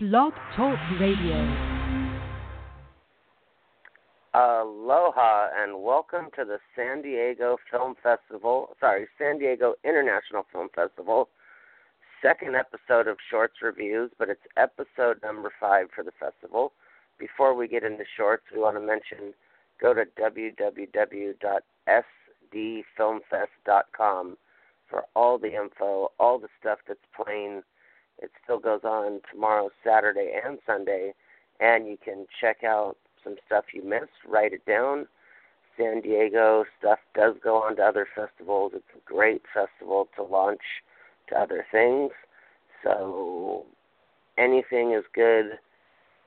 Blog Talk Radio. Aloha and welcome to the San Diego Film Festival, sorry, San Diego International Film Festival, second episode of Shorts Reviews, but it's episode number five for the festival. Before we get into shorts, we want to mention go to www.sdfilmfest.com for all the info, all the stuff that's playing it still goes on tomorrow, Saturday, and Sunday, and you can check out some stuff you missed, write it down. San Diego stuff does go on to other festivals. It's a great festival to launch to other things. So anything is good.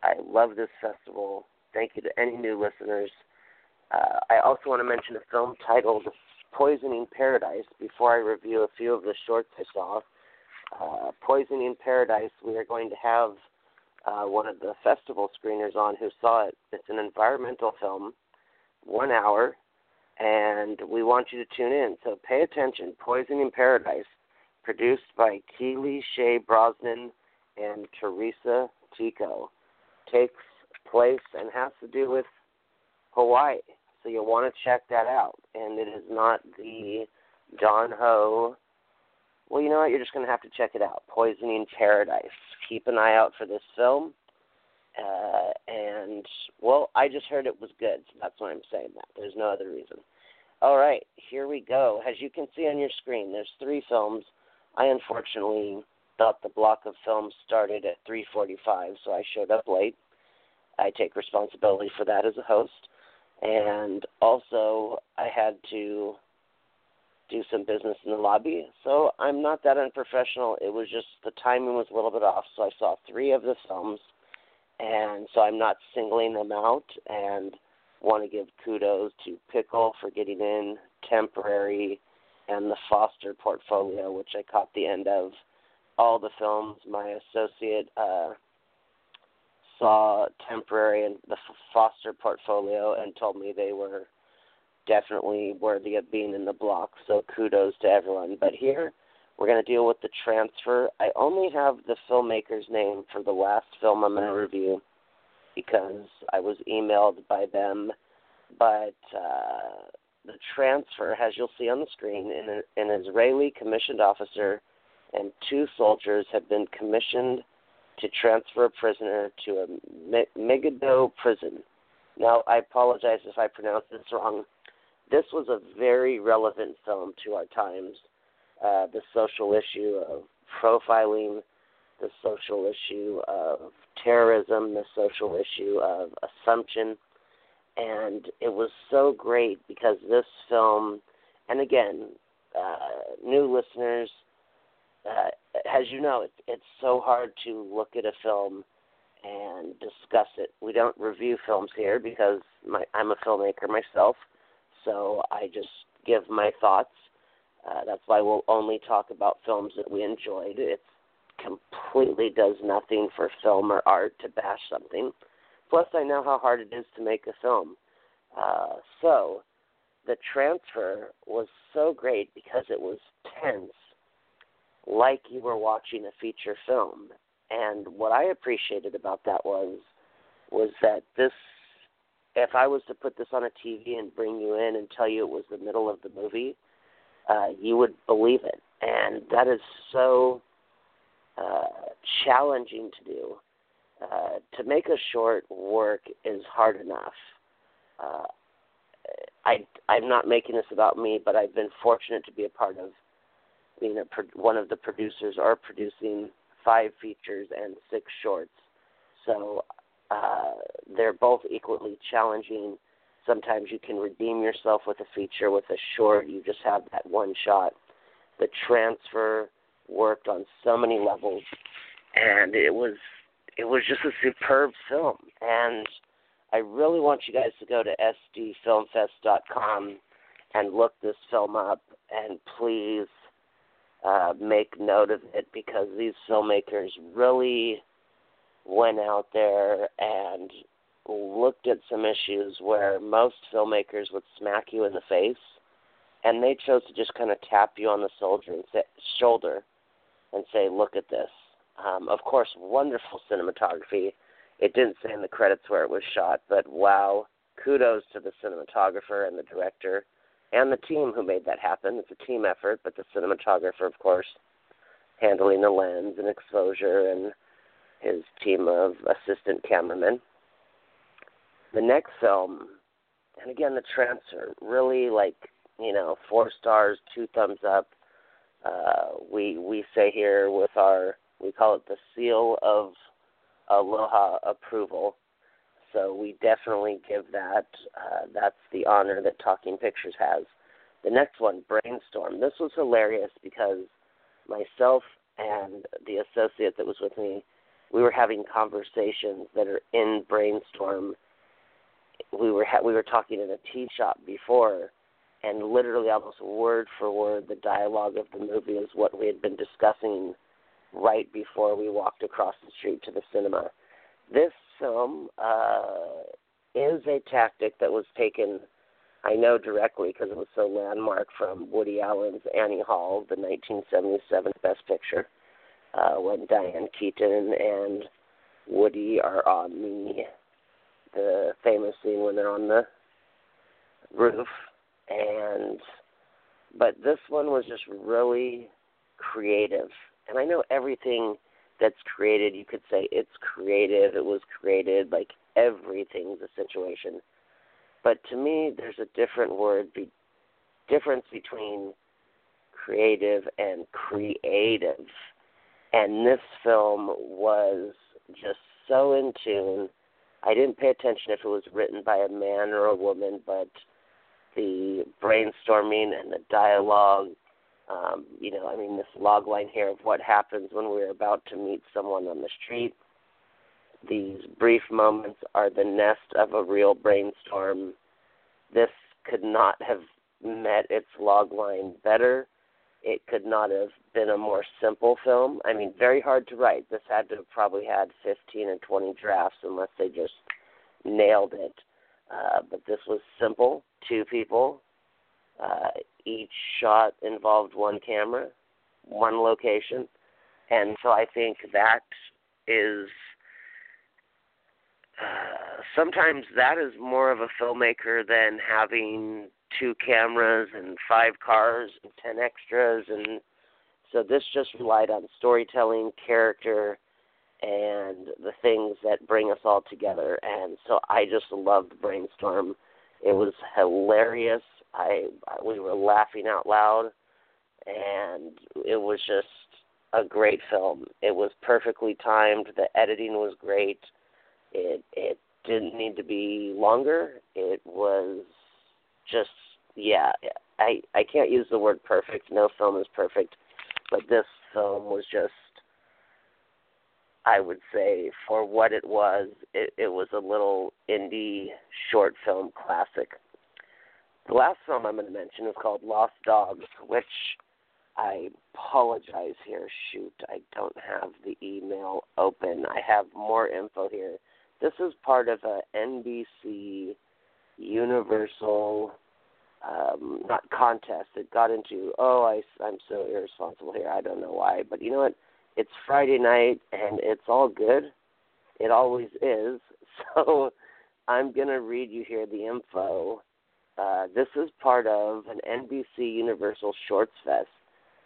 I love this festival. Thank you to any new listeners. Uh, I also want to mention a film titled Poisoning Paradise before I review a few of the shorts I saw uh, Poisoning Paradise, we are going to have uh, one of the festival screeners on who saw it. It's an environmental film, one hour, and we want you to tune in. So pay attention. Poisoning Paradise, produced by Keely Shea Brosnan and Teresa Tico, takes place and has to do with Hawaii. So you'll want to check that out. And it is not the John Ho well, you know what? You're just going to have to check it out. Poisoning Paradise. Keep an eye out for this film. Uh, and, well, I just heard it was good, so that's why I'm saying that. There's no other reason. All right, here we go. As you can see on your screen, there's three films. I unfortunately thought the block of films started at 3:45, so I showed up late. I take responsibility for that as a host, and also I had to do some business in the lobby. So I'm not that unprofessional. It was just the timing was a little bit off. So I saw three of the films, and so I'm not singling them out. And want to give kudos to Pickle for getting in, Temporary, and the Foster portfolio, which I caught the end of. All the films my associate uh, saw Temporary and the Foster portfolio and told me they were definitely worthy of being in the block. So kudos to everyone. But here we're going to deal with the transfer. I only have the filmmaker's name for the last film I'm going to review because I was emailed by them. But uh, the transfer, as you'll see on the screen, an, an Israeli commissioned officer and two soldiers have been commissioned to transfer a prisoner to a Megiddo prison. Now, I apologize if I pronounce this wrong this was a very relevant film to our times. Uh, the social issue of profiling, the social issue of terrorism, the social issue of assumption. And it was so great because this film, and again, uh, new listeners, uh, as you know, it, it's so hard to look at a film and discuss it. We don't review films here because my, I'm a filmmaker myself so I just give my thoughts. Uh, that's why we'll only talk about films that we enjoyed. It completely does nothing for film or art to bash something. Plus, I know how hard it is to make a film. Uh, so, the transfer was so great because it was tense, like you were watching a feature film. And what I appreciated about that was was that this if I was to put this on a TV and bring you in and tell you it was the middle of the movie, uh, you would believe it. And that is so uh, challenging to do. Uh, to make a short work is hard enough. Uh, I I'm not making this about me, but I've been fortunate to be a part of being a, one of the producers or producing five features and six shorts. So uh, they're both equally challenging. Sometimes you can redeem yourself with a feature. With a short, you just have that one shot. The transfer worked on so many levels, and it was it was just a superb film. And I really want you guys to go to sdfilmfest.com and look this film up, and please uh, make note of it because these filmmakers really went out there and looked at some issues where most filmmakers would smack you in the face, and they chose to just kind of tap you on the shoulder and say, shoulder and say, "Look at this," Um, of course, wonderful cinematography. It didn't say in the credits where it was shot, but wow, kudos to the cinematographer and the director and the team who made that happen. It's a team effort, but the cinematographer, of course, handling the lens and exposure and his team of assistant cameramen. The next film, and again, the transfer, really like, you know, four stars, two thumbs up. Uh, we we say here with our we call it the seal of aloha approval. So we definitely give that. Uh, that's the honor that Talking Pictures has. The next one, Brainstorm. This was hilarious because myself and the associate that was with me, we were having conversations that are in Brainstorm. We were ha- we were talking in a tea shop before, and literally almost word for word, the dialogue of the movie is what we had been discussing right before we walked across the street to the cinema. This film uh, is a tactic that was taken, I know directly because it was so landmark from Woody Allen's Annie Hall, the 1977 Best Picture, uh, when Diane Keaton and Woody are on the the famous scene when they're on the roof and but this one was just really creative and I know everything that's created, you could say it's creative, it was created, like everything's a situation. But to me, there's a different word, be, difference between creative and creative. And this film was just so in tune. I didn't pay attention if it was written by a man or a woman, but the brainstorming and the dialogue um, you know, I mean, this log line here of what happens when we're about to meet someone on the street. These brief moments are the nest of a real brainstorm. This could not have met its log line better. It could not have been a more simple film. I mean, very hard to write. This had to have probably had 15 and 20 drafts unless they just nailed it. Uh, but this was simple. Two people, uh, each shot involved one camera, one location, and so I think that is uh, sometimes that is more of a filmmaker than having two cameras and five cars and ten extras and so this just relied on storytelling, character, and the things that bring us all together. And so I just loved Brainstorm. It was hilarious. I we were laughing out loud, and it was just a great film. It was perfectly timed. The editing was great. It it didn't need to be longer. It was just yeah. I I can't use the word perfect. No film is perfect, but this film was just I would say for what it was, it, it was a little indie short film classic. The last film I'm going to mention is called Lost Dogs, which I apologize here. Shoot, I don't have the email open. I have more info here. This is part of a NBC Universal um, not contest. It got into oh I I'm so irresponsible here. I don't know why, but you know what? It's Friday night and it's all good. It always is. So I'm gonna read you here the info uh, this is part of an NBC Universal Shorts Fest.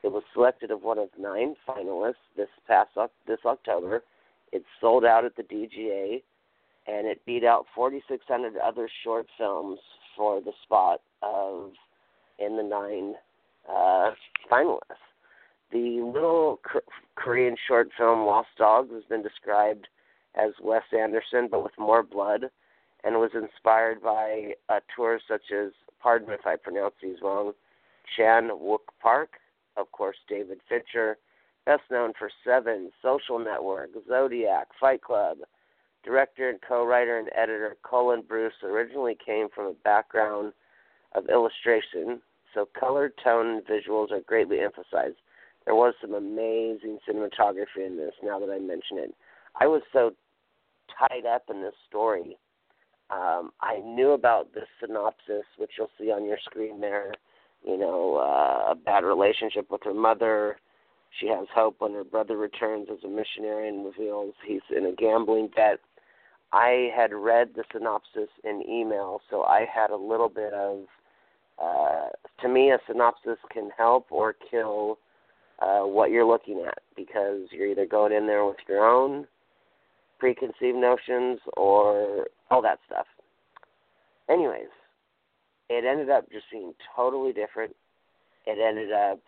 It was selected of one of nine finalists this past this October. It sold out at the DGA, and it beat out 4,600 other short films for the spot of in the nine uh, finalists. The little Korean short film Lost Dogs has been described as Wes Anderson, but with more blood and was inspired by a tour such as, pardon if I pronounce these wrong, Chan Wook Park, of course, David Fincher, best known for Seven, Social Network, Zodiac, Fight Club. Director and co-writer and editor Colin Bruce originally came from a background of illustration, so color, tone, and visuals are greatly emphasized. There was some amazing cinematography in this. Now that I mention it, I was so tied up in this story um, I knew about this synopsis, which you'll see on your screen there. You know, uh, a bad relationship with her mother. She has hope when her brother returns as a missionary and reveals he's in a gambling debt. I had read the synopsis in email, so I had a little bit of. Uh, to me, a synopsis can help or kill uh, what you're looking at because you're either going in there with your own preconceived notions or all that stuff. Anyways, it ended up just being totally different. It ended up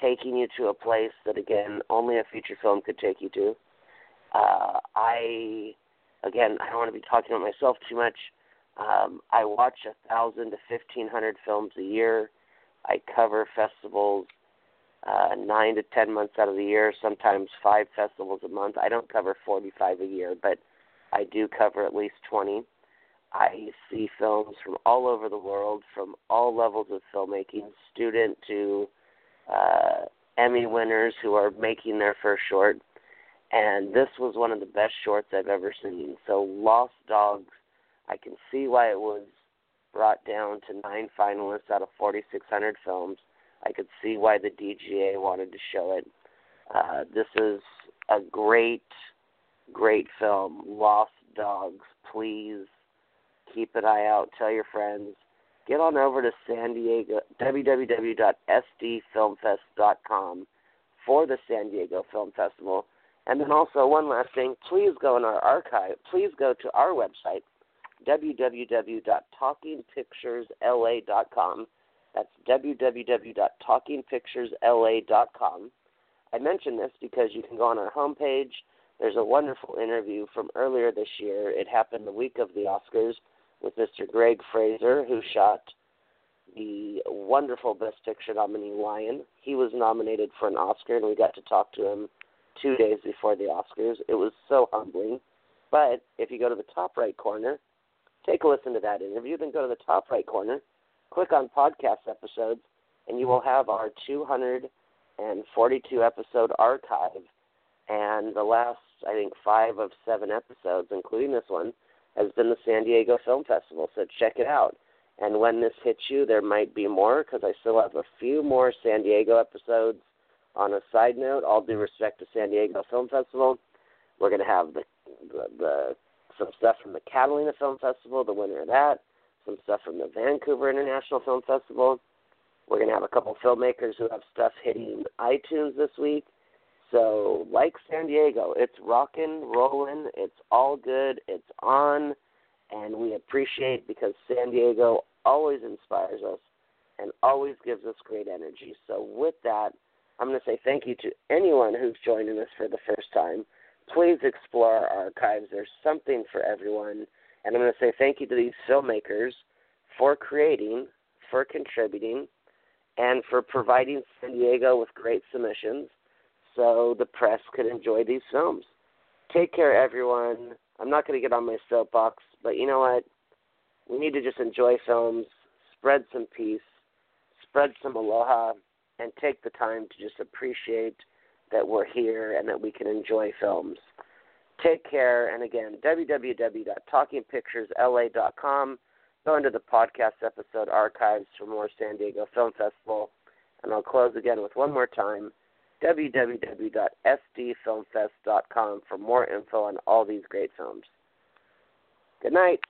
taking you to a place that, again, only a feature film could take you to. Uh, I, again, I don't want to be talking about myself too much. Um, I watch a thousand to fifteen hundred films a year. I cover festivals uh, nine to ten months out of the year, sometimes five festivals a month. I don't cover 45 a year, but I do cover at least 20. I see films from all over the world, from all levels of filmmaking, student to uh, Emmy winners who are making their first short. And this was one of the best shorts I've ever seen. So, Lost Dogs, I can see why it was brought down to nine finalists out of 4,600 films I could see why the DGA wanted to show it. Uh, this is a great, great film. Lost Dogs. Please keep an eye out. Tell your friends. Get on over to San Diego www.sdfilmfest.com for the San Diego Film Festival. And then also one last thing, please go in our archive. Please go to our website www.talkingpicturesla.com that's www.talkingpicturesla.com. I mention this because you can go on our homepage. There's a wonderful interview from earlier this year. It happened the week of the Oscars with Mr. Greig Fraser, who shot the wonderful Best Picture nominee Lion. He was nominated for an Oscar, and we got to talk to him two days before the Oscars. It was so humbling. But if you go to the top right corner, take a listen to that interview, then go to the top right corner click on podcast episodes, and you will have our 242 episode archive. And the last, I think, five of seven episodes, including this one, has been the San Diego Film Festival. So check it out. And when this hits you, there might be more because I still have a few more San Diego episodes. On a side note, all due respect to San Diego Film Festival, we're going to have the, the, the some stuff from the Catalina Film Festival, the winner of that some stuff from the Vancouver International Film Festival. We're going to have a couple filmmakers who have stuff hitting iTunes this week. So, like San Diego, it's rocking, rolling, it's all good, it's on, and we appreciate because San Diego always inspires us and always gives us great energy. So, with that, I'm going to say thank you to anyone who's joining us for the first time. Please explore our archives. There's something for everyone. And I'm going to say thank you to these filmmakers for creating, for contributing, and for providing San Diego with great submissions so the press could enjoy these films. Take care, everyone. I'm not going to get on my soapbox, but you know what? We need to just enjoy films, spread some peace, spread some aloha, and take the time to just appreciate that we're here and that we can enjoy films. Take care, and again, www.talkingpicturesla.com. Go into the podcast episode archives for more San Diego Film Festival. And I'll close again with one more time www.sdfilmfest.com for more info on all these great films. Good night.